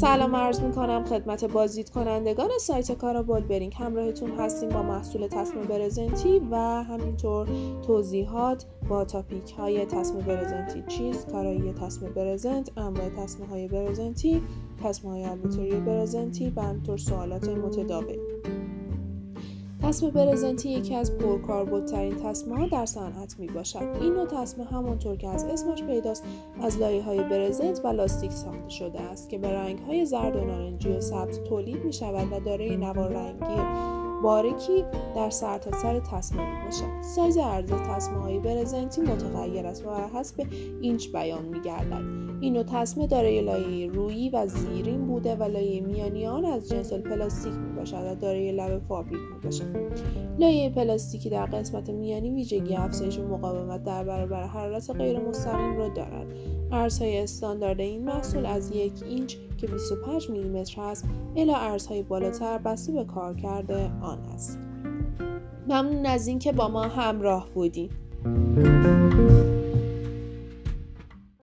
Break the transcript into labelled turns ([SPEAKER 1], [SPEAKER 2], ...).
[SPEAKER 1] سلام عرض می کنم خدمت بازدید کنندگان سایت کارا برینگ. همراهتون هستیم با محصول تصمیم برزنتی و همینطور توضیحات با تاپیک های تصمیم برزنتی چیست کارایی تصمیم برزنت انواع تصمیم های برزنتی تصمیم های برزنتی و همینطور سوالات متداول. تصمه برزنتی یکی از پرکاربردترین تصمه ها در صنعت می باشد. این نوع تصمه همانطور که از اسمش پیداست از لایه های برزنت و لاستیک ساخته شده است که به رنگ های زرد و نارنجی و سبز تولید می شود و دارای نوار رنگی باریکی در سرتاسر تسمه می باشد. سایز عرض تسمه های برزنتی متغیر است و بر حسب اینچ بیان می گردد. این نوع تسمه دارای لایه رویی و زیرین بوده و لایه میانی آن از جنس پلاستیک می باشد و دارای لب فابریک می باشد. لایه پلاستیکی در قسمت میانی ویژگی افزایش مقاومت در برابر حرارت غیر مستقیم را دارد. ارزهای استاندارد این محصول از یک اینچ که 25 میلیمتر است الی ارزهای بالاتر بسته به کار کرده آن است. ممنون از اینکه با ما همراه بودیم.